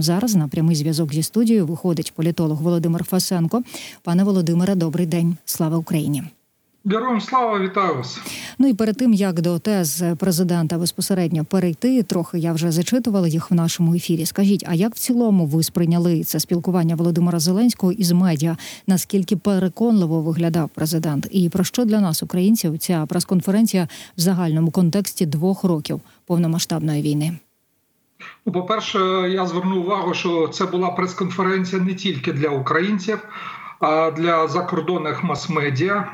Зараз на прямий зв'язок зі студією виходить політолог Володимир Фасенко. Пане Володимире, добрий день. Слава Україні. Героям слава вітаю вас. Ну і перед тим як до тез президента безпосередньо перейти, трохи я вже зачитувала їх в нашому ефірі. Скажіть, а як в цілому ви сприйняли це спілкування Володимира Зеленського із медіа? Наскільки переконливо виглядав президент? І про що для нас, українців, ця прес-конференція в загальному контексті двох років повномасштабної війни? Ну, по-перше, я зверну увагу, що це була прес-конференція не тільки для українців, а для закордонних мас-медіа.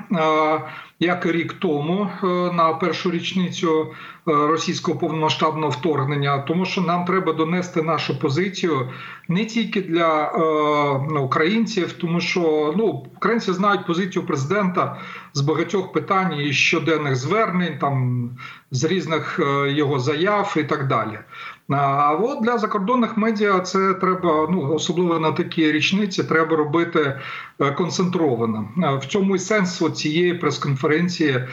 Як і рік тому е, на першу річницю російського повномасштабного вторгнення, тому що нам треба донести нашу позицію не тільки для е, ну, українців, тому що ну українці знають позицію президента з багатьох питань і щоденних звернень, там з різних його заяв і так далі. А от для закордонних медіа це треба, ну особливо на такі річниці, треба робити концентровано. В цьому і сенс цієї прес-конференції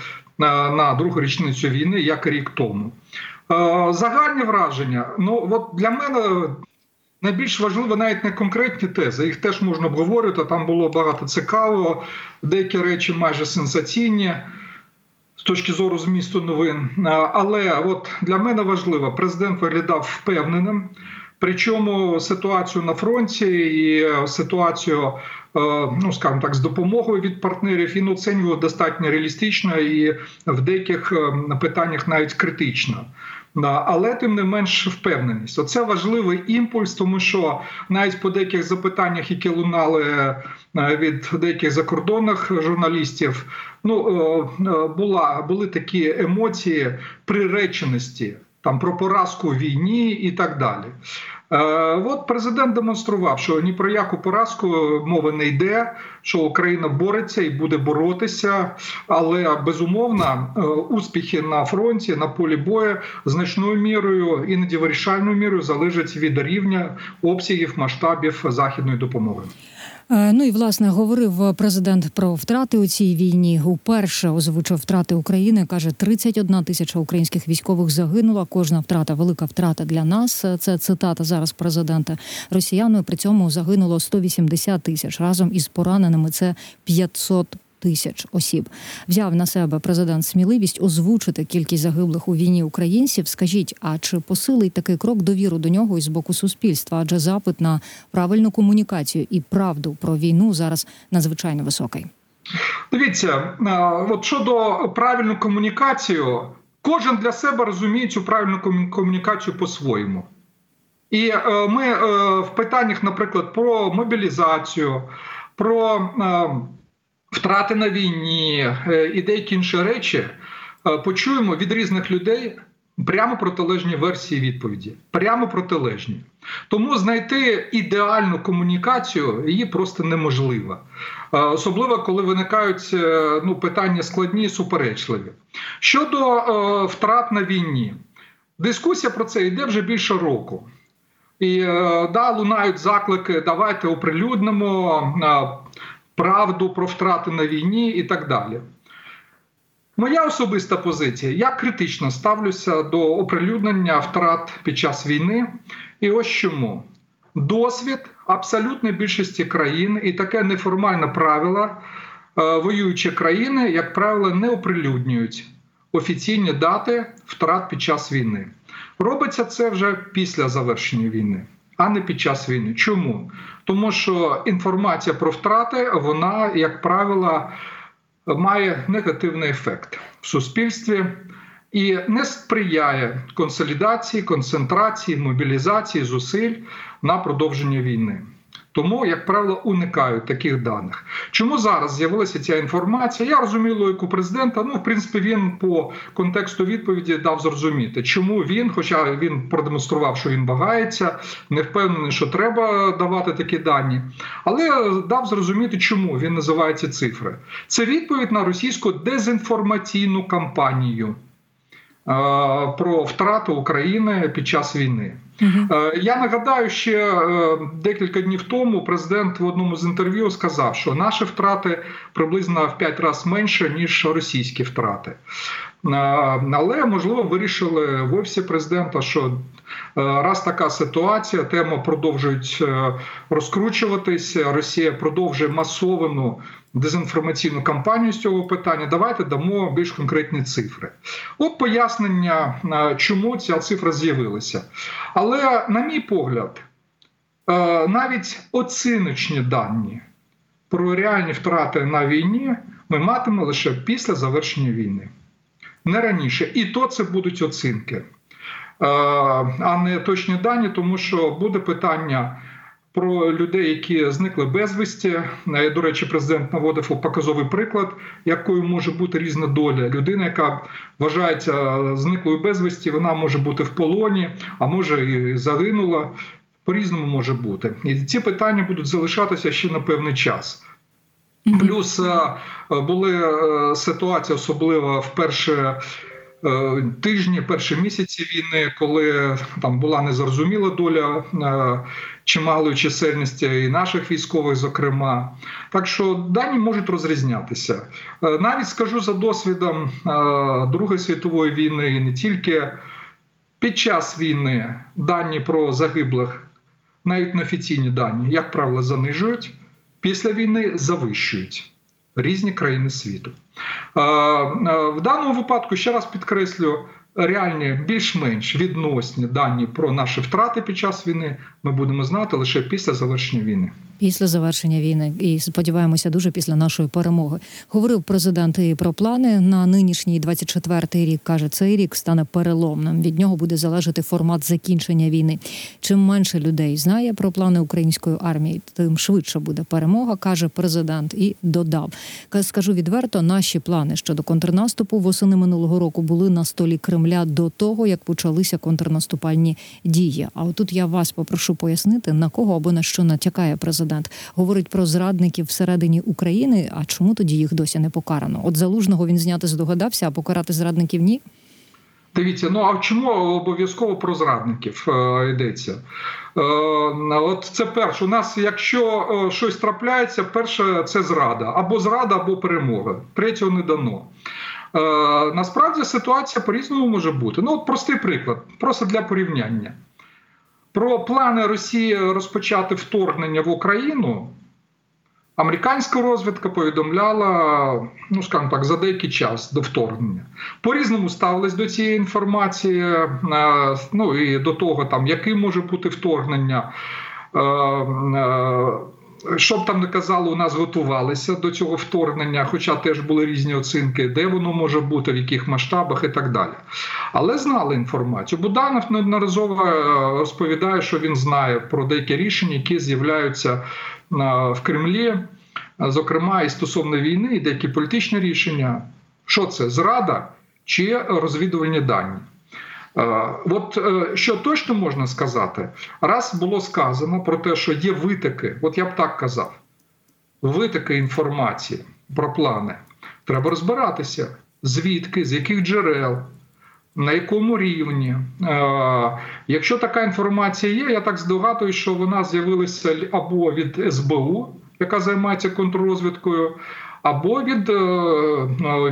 на, другу річницю війни, як рік тому. Загальні враження. Ну от для мене. Найбільш важливо навіть не конкретні тези, їх теж можна обговорити. Там було багато цікавого, деякі речі майже сенсаційні з точки зору змісту новин. Але от для мене важливо, президент виглядав впевненим. Причому ситуацію на фронті і ситуацію, е, ну скажімо так, з допомогою від партнерів він оцінював достатньо реалістично і в деяких е, питаннях навіть критично. Але тим не менш впевненість. Оце важливий імпульс, тому що навіть по деяких запитаннях, які лунали е, від деяких закордонних журналістів, ну була були такі емоції приреченості там про поразку війні і так далі. Е, от президент демонстрував, що ні про яку поразку мови не йде, що Україна бореться і буде боротися, але безумовно е, успіхи на фронті на полі бою значною мірою, іноді вирішальною мірою залежать від рівня обсягів масштабів західної допомоги. Е, ну і власне говорив президент про втрати у цій війні. Уперше озвучив втрати України. каже 31 тисяча українських військових загинула. Кожна втрата велика втрата для нас. Це цитата зараз президента росіяною. При цьому загинуло 180 тисяч разом із пораненими. Це 500 тисяч осіб. Взяв на себе президент сміливість озвучити кількість загиблих у війні українців. Скажіть, а чи посилить такий крок довіру до нього із боку суспільства? Адже запит на правильну комунікацію і правду про війну зараз надзвичайно високий. Дивіться, от щодо правильну комунікацію, кожен для себе розуміє цю правильну комунікацію по-своєму. І е, ми е, в питаннях, наприклад, про мобілізацію, про е, втрати на війні е, і деякі інші речі е, почуємо від різних людей прямо протилежні версії відповіді. Прямо протилежні. Тому знайти ідеальну комунікацію її просто неможливо. Е, особливо коли виникають ну, питання складні і суперечливі. Щодо е, втрат на війні, дискусія про це йде вже більше року. І да, лунають заклики, давайте оприлюднимо правду про втрати на війні і так далі. Моя особиста позиція: я критично ставлюся до оприлюднення втрат під час війни. І ось чому досвід абсолютної більшості країн і таке неформальне правило е, воюючі країни, як правило, не оприлюднюють офіційні дати втрат під час війни. Робиться це вже після завершення війни а не під час війни. Чому? Тому що інформація про втрати, вона, як правило, має негативний ефект в суспільстві і не сприяє консолідації, концентрації, мобілізації зусиль на продовження війни. Тому, як правило, уникають таких даних. Чому зараз з'явилася ця інформація? Я розумію логіку президента. Ну, в принципі, він по контексту відповіді дав зрозуміти, чому він, хоча він продемонстрував, що він багається, не впевнений, що треба давати такі дані, але дав зрозуміти, чому він називає ці цифри. Це відповідь на російську дезінформаційну кампанію. Е, про втрату України під час війни. Угу. Я нагадаю, ще е, декілька днів тому президент в одному з інтерв'ю сказав, що наші втрати приблизно в 5 разів менше ніж російські втрати. Але можливо вирішили в офісі президента, що Раз така ситуація, тема продовжують розкручуватися. Росія продовжує масовану дезінформаційну кампанію з цього питання. Давайте дамо більш конкретні цифри. От пояснення, чому ця цифра з'явилася. Але, на мій погляд, навіть оціночні дані про реальні втрати на війні ми матимемо лише після завершення війни, не раніше. І то це будуть оцінки, а не точні дані, тому що буде питання. Про людей, які зникли безвісті. До речі, президент наводив показовий приклад, якою може бути різна доля. Людина, яка вважається зниклою безвісті, вона може бути в полоні, а може і загинула. По різному може бути, і ці питання будуть залишатися ще на певний час. Плюс були ситуації, особливо в перші тижні, перші місяці війни, коли там була незрозуміла доля чималої чисельності і наших військових, зокрема. Так що дані можуть розрізнятися. Навіть скажу за досвідом Другої світової війни, і не тільки під час війни дані про загиблих, навіть неофіційні дані, як правило, занижують після війни завищують різні країни світу. В даному випадку ще раз підкреслю. Реальні більш-менш відносні дані про наші втрати під час війни ми будемо знати лише після завершення війни. Після завершення війни і сподіваємося, дуже після нашої перемоги. Говорив президент і про плани на нинішній 24-й рік. каже, цей рік стане переломним. Від нього буде залежати формат закінчення війни. Чим менше людей знає про плани української армії, тим швидше буде перемога, каже президент. І додав: скажу відверто, наші плани щодо контрнаступу восени минулого року були на столі Кремля до того, як почалися контрнаступальні дії. А отут я вас попрошу пояснити на кого або на що натякає президент. Говорить про зрадників всередині України. А чому тоді їх досі не покарано? От залужного він зняти здогадався, а покарати зрадників ні. Дивіться, ну а чому обов'язково про зрадників е, йдеться? Е, от це перше. У нас, якщо е, щось трапляється, перше це зрада або зрада, або перемога. Третього не дано. Е, насправді ситуація по різному може бути. Ну, от простий приклад, просто для порівняння. Про плани Росії розпочати вторгнення в Україну американська розвідка повідомляла, ну скажімо так, за деякий час до вторгнення. По різному ставились до цієї інформації, ну і до того, там яким може бути вторгнення. Що б там не казали, у нас готувалися до цього вторгнення, хоча теж були різні оцінки, де воно може бути, в яких масштабах і так далі. Але знали інформацію. Буданов неодноразово розповідає, що він знає про деякі рішення, які з'являються в Кремлі, зокрема і стосовно війни, і деякі політичні рішення. Що це зрада чи розвідувальні дані? От що точно можна сказати, раз було сказано про те, що є витоки, от я б так казав, витоки інформації про плани. Треба розбиратися, звідки, з яких джерел, на якому рівні. Якщо така інформація є, я так здогадую, що вона з'явилася або від СБУ, яка займається контррозвідкою, або від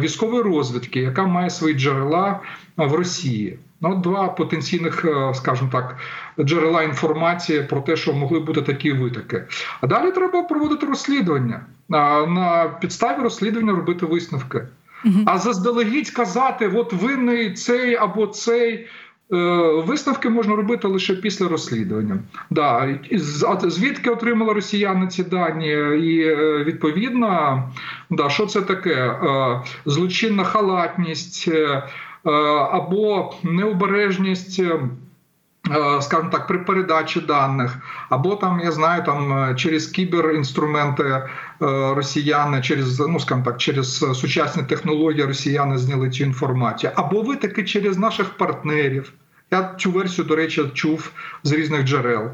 військової розвідки, яка має свої джерела в Росії. Ну, два потенційних, скажімо так, джерела інформації про те, що могли бути такі витоки. А далі треба проводити розслідування на підставі розслідування робити висновки. А заздалегідь казати, от винний цей або цей. Висновки можна робити лише після розслідування. Да, звідки отримали росіяни ці дані, і відповідно, да, що це таке? Злочинна халатність або необережність. Скажімо так, при передачі даних, або там я знаю, там через кіберінструменти росіяни, через ну скажімо так, через сучасні технології росіяни зняли цю інформацію, або ви таки через наших партнерів. Я цю версію, до речі, чув з різних джерел.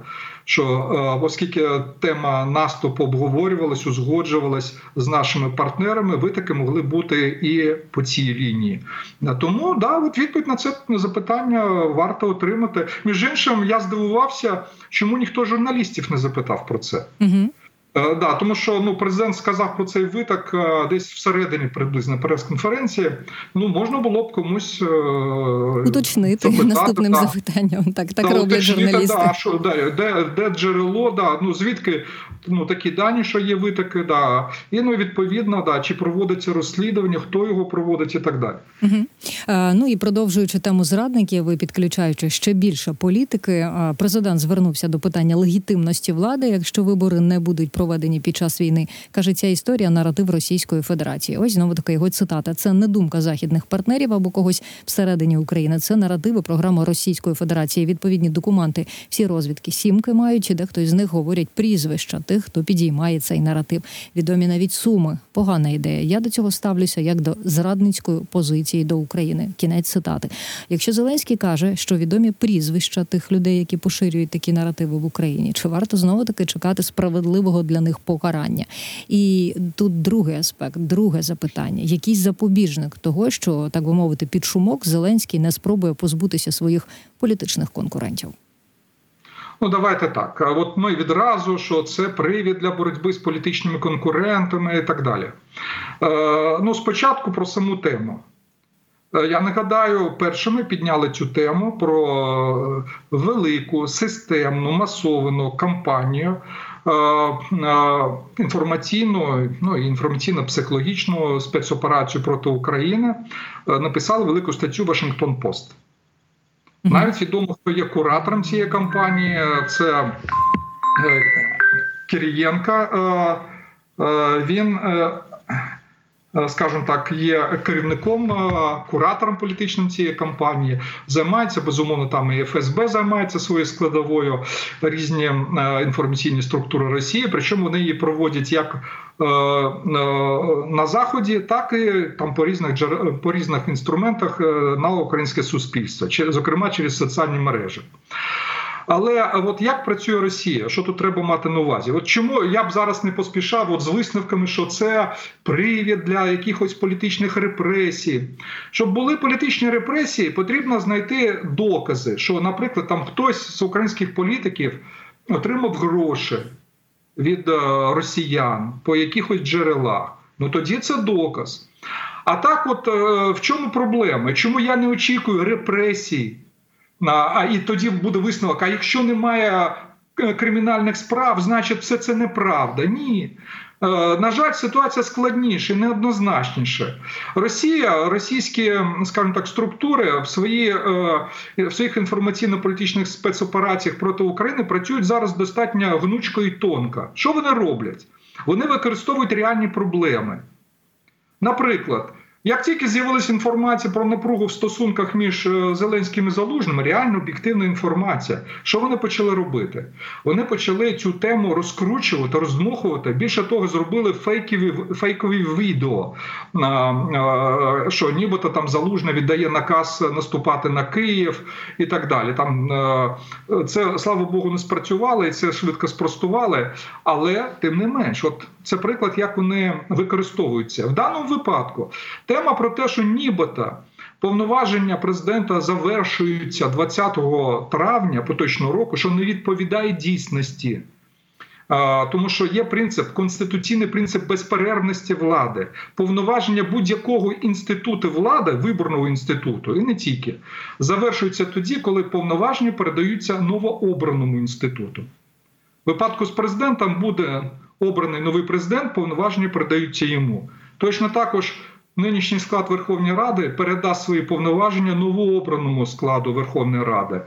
Що оскільки тема наступу обговорювалась, узгоджувалась з нашими партнерами, ви таки могли бути і по цій лінії. Тому да, от відповідь на це запитання варто отримати. Між іншим, я здивувався, чому ніхто журналістів не запитав про це. Угу. Е, Да, тому що ну президент сказав про цей виток е, десь всередині приблизно прес-конференції. Ну можна було б комусь е, уточнити запитати, наступним да. запитанням. Так так Та, роблять журналісти. Да, що, да, де, де джерело, да, ну звідки ну такі дані, що є витоки, да, і ну відповідно, да, чи проводиться розслідування, хто його проводить і так далі. Угу. Е, ну і продовжуючи тему зрадників і підключаючи ще більше політики, президент звернувся до питання легітимності влади, якщо вибори не будуть проведені під час війни. каже, ця історія наратив Російської Федерації. Ось знову така його цитата. Це не думка західних партнерів або когось всередині України. Це наративи, програма Російської Федерації. Відповідні документи, всі розвідки сімки мають, і дехто із них говорять прізвища тих, хто підіймає цей наратив. Відомі навіть суми. Погана ідея. Я до цього ставлюся як до зрадницької позиції до України. Кінець цитати. Якщо Зеленський каже, що відомі прізвища тих людей, які поширюють такі наративи в Україні, чи варто знову таки чекати справедливого для них покарання? І тут другий аспект, друге запитання: якийсь запобіжник того, що так би мовити, під шумок Зеленський не спробує позбутися своїх політичних конкурентів. Ну, давайте так. От ми відразу, що це привід для боротьби з політичними конкурентами і так далі. Е, ну, спочатку про саму тему. Е, Я нагадаю, першими підняли цю тему про велику системну масовану кампанію е, е, інформаційну, ну інформаційно-психологічну спецоперацію проти України. Е, Написали велику статтю Вашингтон Пост. Навіть відомо, хто є куратором цієї кампанії. Це е, Кирієнка. Е, е, Він, е, е, скажімо так, є керівником, е, куратором політичним цієї кампанії. Займається безумовно. Там і ФСБ займається своєю складовою різні е, інформаційні структури Росії. Причому вони її проводять як е, е, на заході, так і там по різних по різних інструментах е, на українське суспільство, зокрема через соціальні мережі. Але от як працює Росія? Що тут треба мати на увазі? От чому я б зараз не поспішав от з висновками, що це привід для якихось політичних репресій. Щоб були політичні репресії, потрібно знайти докази, що, наприклад, там хтось з українських політиків отримав гроші від е, росіян по якихось джерелах. Ну тоді це доказ. А так, от е, в чому проблема? Чому я не очікую репресій? А, і тоді буде висновок: а якщо немає е, кримінальних справ, значить все це неправда. Ні. Е, На жаль, ситуація складніша, неоднозначніша. Росія, російські, скажімо так, структури в свої е, в своїх інформаційно-політичних спецопераціях проти України працюють зараз достатньо гнучко і тонко. Що вони роблять? Вони використовують реальні проблеми. Наприклад, як тільки з'явилася інформація про напругу в стосунках між е, Зеленським і Залужним, реально об'єктивна інформація, що вони почали робити? Вони почали цю тему розкручувати, роздмухувати. Більше того, зробили фейкові фейкові відео, що нібито там Залужний віддає наказ наступати на Київ і так далі. Там е, це слава Богу не спрацювало і це швидко спростували. Але тим не менш, от це приклад, як вони використовуються в даному випадку. Тема про те, що нібито повноваження президента завершуються 20 травня поточного року, що не відповідає дійсності. Тому що є принцип, конституційний принцип безперервності влади, повноваження будь-якого інституту влади, виборного інституту, і не тільки, завершуються тоді, коли повноваження передаються новообраному інституту. В випадку з президентом буде обраний новий президент, повноваження передаються йому. Точно також нинішній склад Верховної Ради передасть свої повноваження новообраному складу Верховної Ради.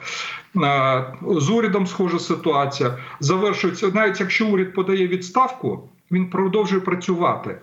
Е, З урядом схожа ситуація. Завершується, навіть якщо уряд подає відставку, він продовжує працювати.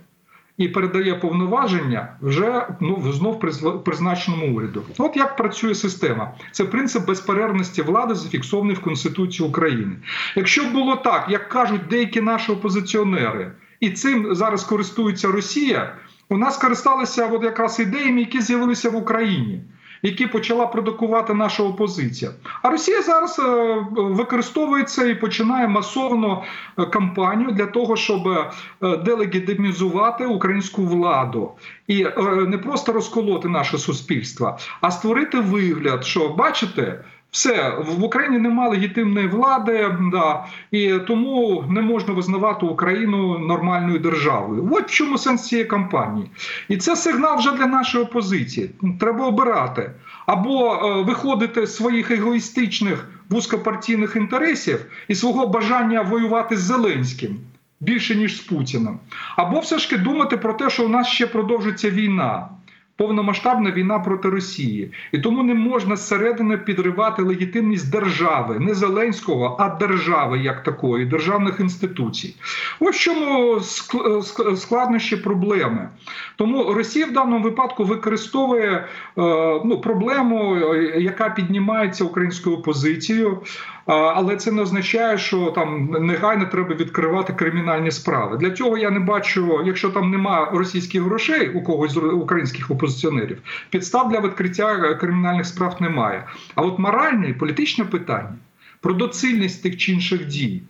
І передає повноваження вже ну знов призначеному уряду. От як працює система. Це принцип безперервності влади, зафіксований в Конституції України. Якщо б було так, як кажуть деякі наші опозиціонери, і цим зараз користується Росія, у нас користалися от якраз ідеями, які з'явилися в Україні. Які почала продукувати наша опозиція, а Росія зараз е, використовує це і починає масовно е, кампанію для того, щоб е, делегітимізувати українську владу і не просто розколоти наше суспільство, а створити вигляд, що бачите, Все в Україні немає легітимної влади, да, і тому не можна визнавати Україну нормальною державою. От в чому сенс цієї кампанії, і це сигнал вже для нашої опозиції. Треба обирати або е, виходити з своїх егоїстичних вузькопартійних інтересів і свого бажання воювати з Зеленським більше ніж з Путіним, або все ж таки думати про те, що у нас ще продовжиться війна повномасштабна війна проти Росії, і тому не можна зсередини підривати легітимність держави, не Зеленського, а держави як такої, державних інституцій. Ось чому складнощі проблеми. Тому Росія в даному випадку використовує е, ну, проблему, е, яка піднімається українською опозицією. Але це не означає, що там негайно треба відкривати кримінальні справи. Для цього я не бачу, якщо там нема російських грошей у когось з українських опозиціонерів, підстав для відкриття кримінальних справ немає. А от моральне і політичне питання про доцільність тих чи інших дій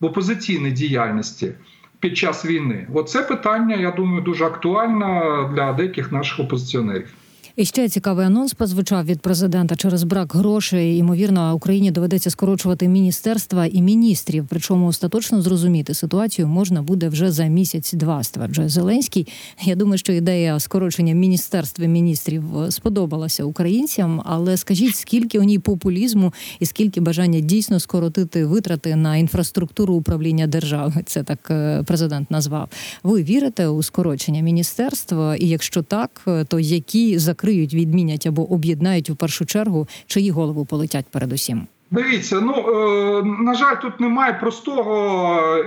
в опозиційній діяльності. Під час війни, оце питання, я думаю, дуже актуальне для деяких наших опозиціонерів. І ще цікавий анонс прозвучав від президента через брак грошей. Ймовірно, Україні доведеться скорочувати міністерства і міністрів. Причому остаточно зрозуміти ситуацію можна буде вже за місяць-два. Стверджує Зеленський. Я думаю, що ідея скорочення міністерств і міністрів сподобалася українцям. Але скажіть, скільки у ній популізму і скільки бажання дійсно скоротити витрати на інфраструктуру управління держави? Це так е, президент назвав. Ви вірите у скорочення міністерства? І якщо так, то які закриті закриють, відмінять або об'єднають у першу чергу, чиї голови полетять передусім? Дивіться, ну е, на жаль, тут немає простого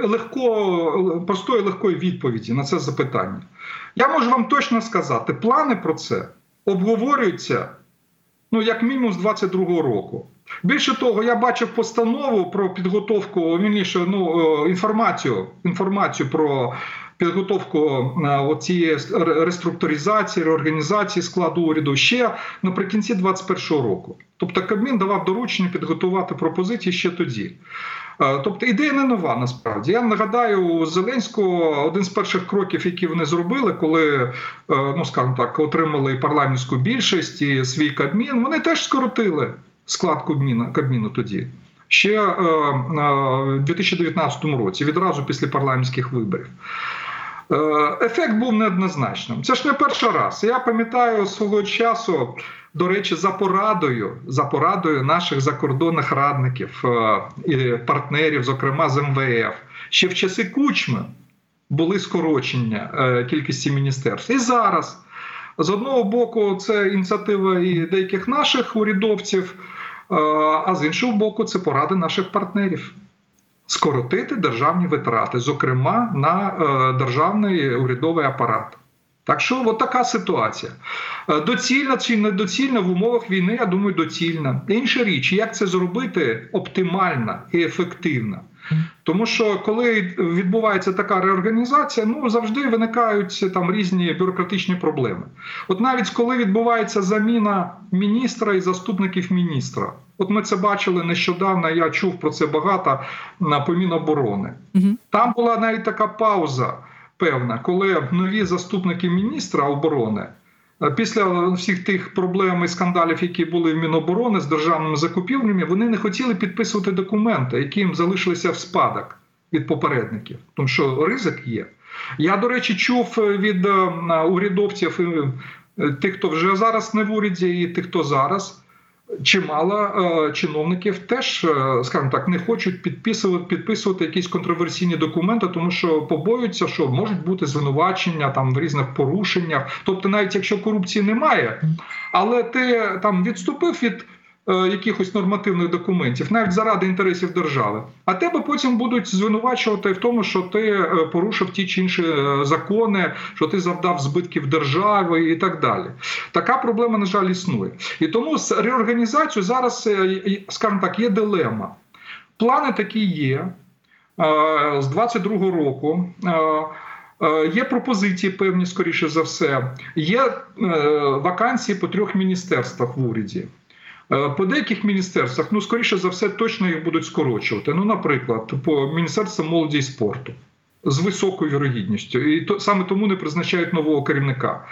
легкого, простої легкої відповіді на це запитання. Я можу вам точно сказати, плани про це обговорюються ну, як мінімум з 22-го року. Більше того, я бачив постанову про підготовку вірніше, ну, е, інформацію, інформацію про підготовку е, цієї реструктуризації, реорганізації складу уряду ще наприкінці 2021 року. Тобто Кабмін давав доручення підготувати пропозиції ще тоді. Е, тобто ідея не нова насправді. Я нагадаю у Зеленського один з перших кроків, які вони зробили, коли е, ну скажімо так, отримали парламентську більшість і свій Кабмін. Вони теж скоротили склад Кабміна, Кабміну тоді. Ще в 2019 році, відразу після парламентських виборів. Е, ефект був неоднозначним. Це ж не перший раз. Я пам'ятаю свого часу, до речі, за порадою за порадою наших закордонних радників е, і партнерів, зокрема з МВФ, ще в часи кучми були скорочення е, кількості міністерств. І зараз з одного боку, це ініціатива і деяких наших урядовців, а з іншого боку, це поради наших партнерів скоротити державні витрати, зокрема на е, державний урядовий апарат. Так що от така ситуація. Е, доцільна чи недоцільна в умовах війни, я думаю, доцільна. Інша річ, як це зробити оптимально і ефективно. Тому що коли відбувається така реорганізація, ну завжди виникають там різні бюрократичні проблеми. От навіть коли відбувається заміна міністра і заступників міністра, от ми це бачили нещодавно. Я чув про це багато на по Міноборони. Угу. Там була навіть така пауза певна, коли нові заступники міністра оборони. Е, після всіх тих проблем і скандалів, які були в Міноборони з державними закупівлями, вони не хотіли підписувати документи, які їм залишилися в спадок від попередників, тому що ризик є. Я, до речі, чув від е, урядовців е, тих, хто вже зараз не в уряді, і тих, хто зараз чимало е, чиновників теж, е, скажімо так, не хочуть підписувати підписувати якісь контроверсійні документи, тому що побоюються, що можуть бути звинувачення там в різних порушеннях. Тобто, навіть якщо корупції немає, але ти там відступив від якихось нормативних документів, навіть заради інтересів держави, а тебе потім будуть звинувачувати в тому, що ти е, порушив ті чи інші е, закони, що ти завдав збитків держави і так далі. Така проблема, на жаль, існує. І тому з реорганізацією зараз, скажімо так, є дилема. Плани такі є з 22-го року. Є пропозиції певні, скоріше за все. Є вакансії по трьох міністерствах в уряді. Е, по деяких міністерствах, ну скоріше за все, точно їх будуть скорочувати. Ну, наприклад, по міністерству молоді і спорту. З високою вірогідністю, і то саме тому не призначають нового керівника.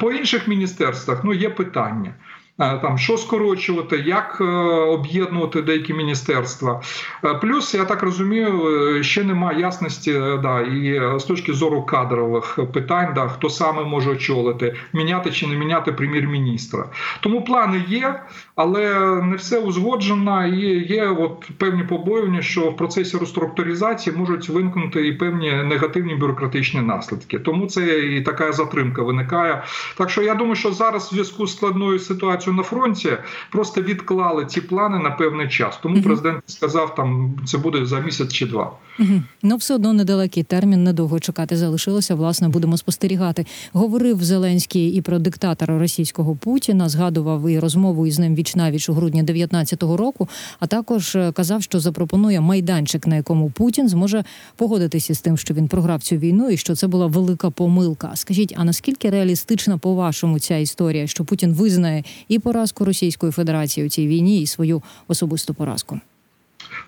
По інших міністерствах ну є питання. Е, там що скорочувати, як е, об'єднувати деякі міністерства. Е, Плюс, я так розумію, ще немає ясності, да, і з точки зору кадрових питань, да, хто саме може очолити, міняти чи не міняти прем'єр-міністра. Тому плани є, але не все узгоджено, і є от певні побоювання, що в процесі реструктуризації можуть виникнути і певні негативні бюрократичні наслідки. Тому це і така затримка виникає. Так що я думаю, що зараз в зв'язку з складною ситуацією на фронті просто відклали ці плани на певний час. Тому Мгм. президент сказав, там це буде за місяць чи два. Угу. Ну, все одно недалекий термін, недовго чекати залишилося. Власне, будемо спостерігати. Говорив Зеленський і про диктатора російського Путіна. Згадував і розмову із ним віч навіч у грудні 19-го року. А також е, казав, що запропонує майданчик, на якому Путін зможе погодитися з тим, що він програв цю війну, і що це була велика помилка. Скажіть, а наскільки реалістична по вашому ця історія, що Путін визнає і поразку Російської Федерації у цій війні, і свою особисту поразку?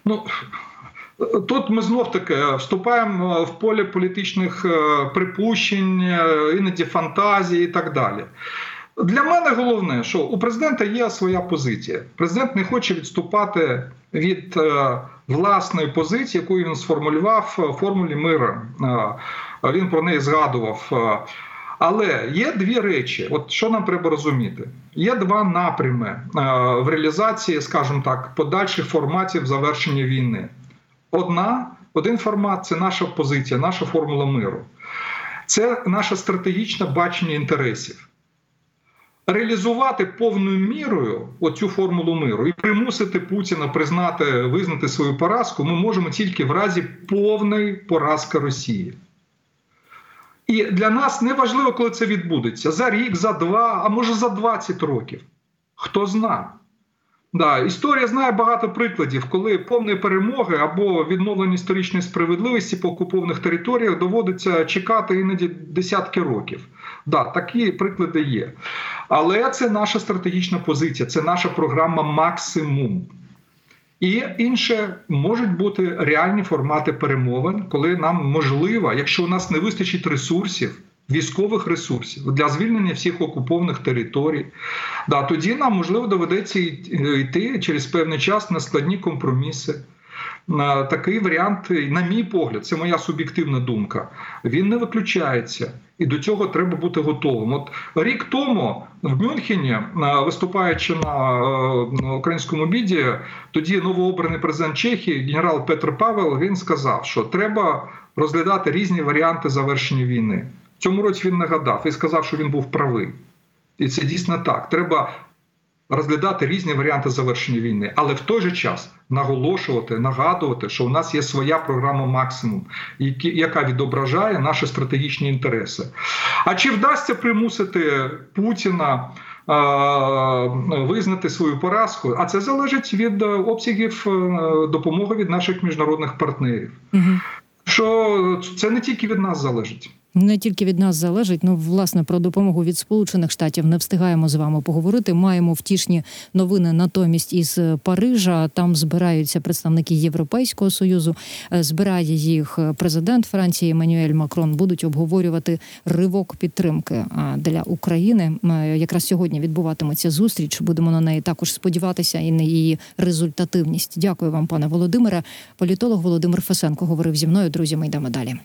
Ну тут ми знов таки вступаємо в поле політичних е, припущень, е, іноді фантазії і так далі. Для мене головне, що у президента є своя позиція. Президент не хоче відступати від е, власної позиції, яку він сформулював в формулі миру. Е, Він про неї згадував. Але є дві речі, от що нам треба розуміти. Є два напрями е, в реалізації, скажімо так, подальших форматів завершення війни. Одна, один формат це наша позиція, наша формула миру. Це наше стратегічне бачення інтересів. Реалізувати повною мірою оцю формулу миру і примусити Путіна признати, визнати свою поразку ми можемо тільки в разі повної поразки Росії. І для нас не важливо, коли це відбудеться за рік, за два, а може за 20 років. Хто знає. Да, історія знає багато прикладів, коли повної перемоги або відновлення історичної справедливості по окупованих територіях доводиться чекати іноді десятки років. Да, такі приклади є. Але це наша стратегічна позиція, це наша програма максимум. І інше можуть бути реальні формати перемовин, коли нам можливо, якщо у нас не вистачить ресурсів, військових ресурсів для звільнення всіх окупованих територій, да, тоді нам можливо доведеться йти через певний час на складні компроміси. Такий варіант, на мій погляд, це моя суб'єктивна думка. Він не виключається, і до цього треба бути готовим. От рік тому в Мюнхені, виступаючи на українському біді, тоді новообраний президент Чехії, генерал Петр Павел, він сказав, що треба розглядати різні варіанти завершення війни. В цьому році він нагадав і сказав, що він був правий. І це дійсно так. Треба розглядати різні варіанти завершення війни, але в той же час наголошувати, нагадувати, що у нас є своя програма максимум, яка відображає наші стратегічні інтереси. А чи вдасться примусити Путіна? Визнати свою поразку, а це залежить від обсягів допомоги від наших міжнародних партнерів. Угу. Що це не тільки від нас залежить. Не тільки від нас залежить, ну власне про допомогу від Сполучених Штатів не встигаємо з вами поговорити. Маємо втішні новини натомість із Парижа. Там збираються представники Європейського союзу. Збирає їх президент Франції Еммануель Макрон. Будуть обговорювати ривок підтримки для України. Якраз сьогодні відбуватиметься зустріч. Будемо на неї також сподіватися і на її результативність. Дякую вам, пане Володимире. Політолог Володимир Фесенко говорив зі мною. Друзі, ми йдемо далі.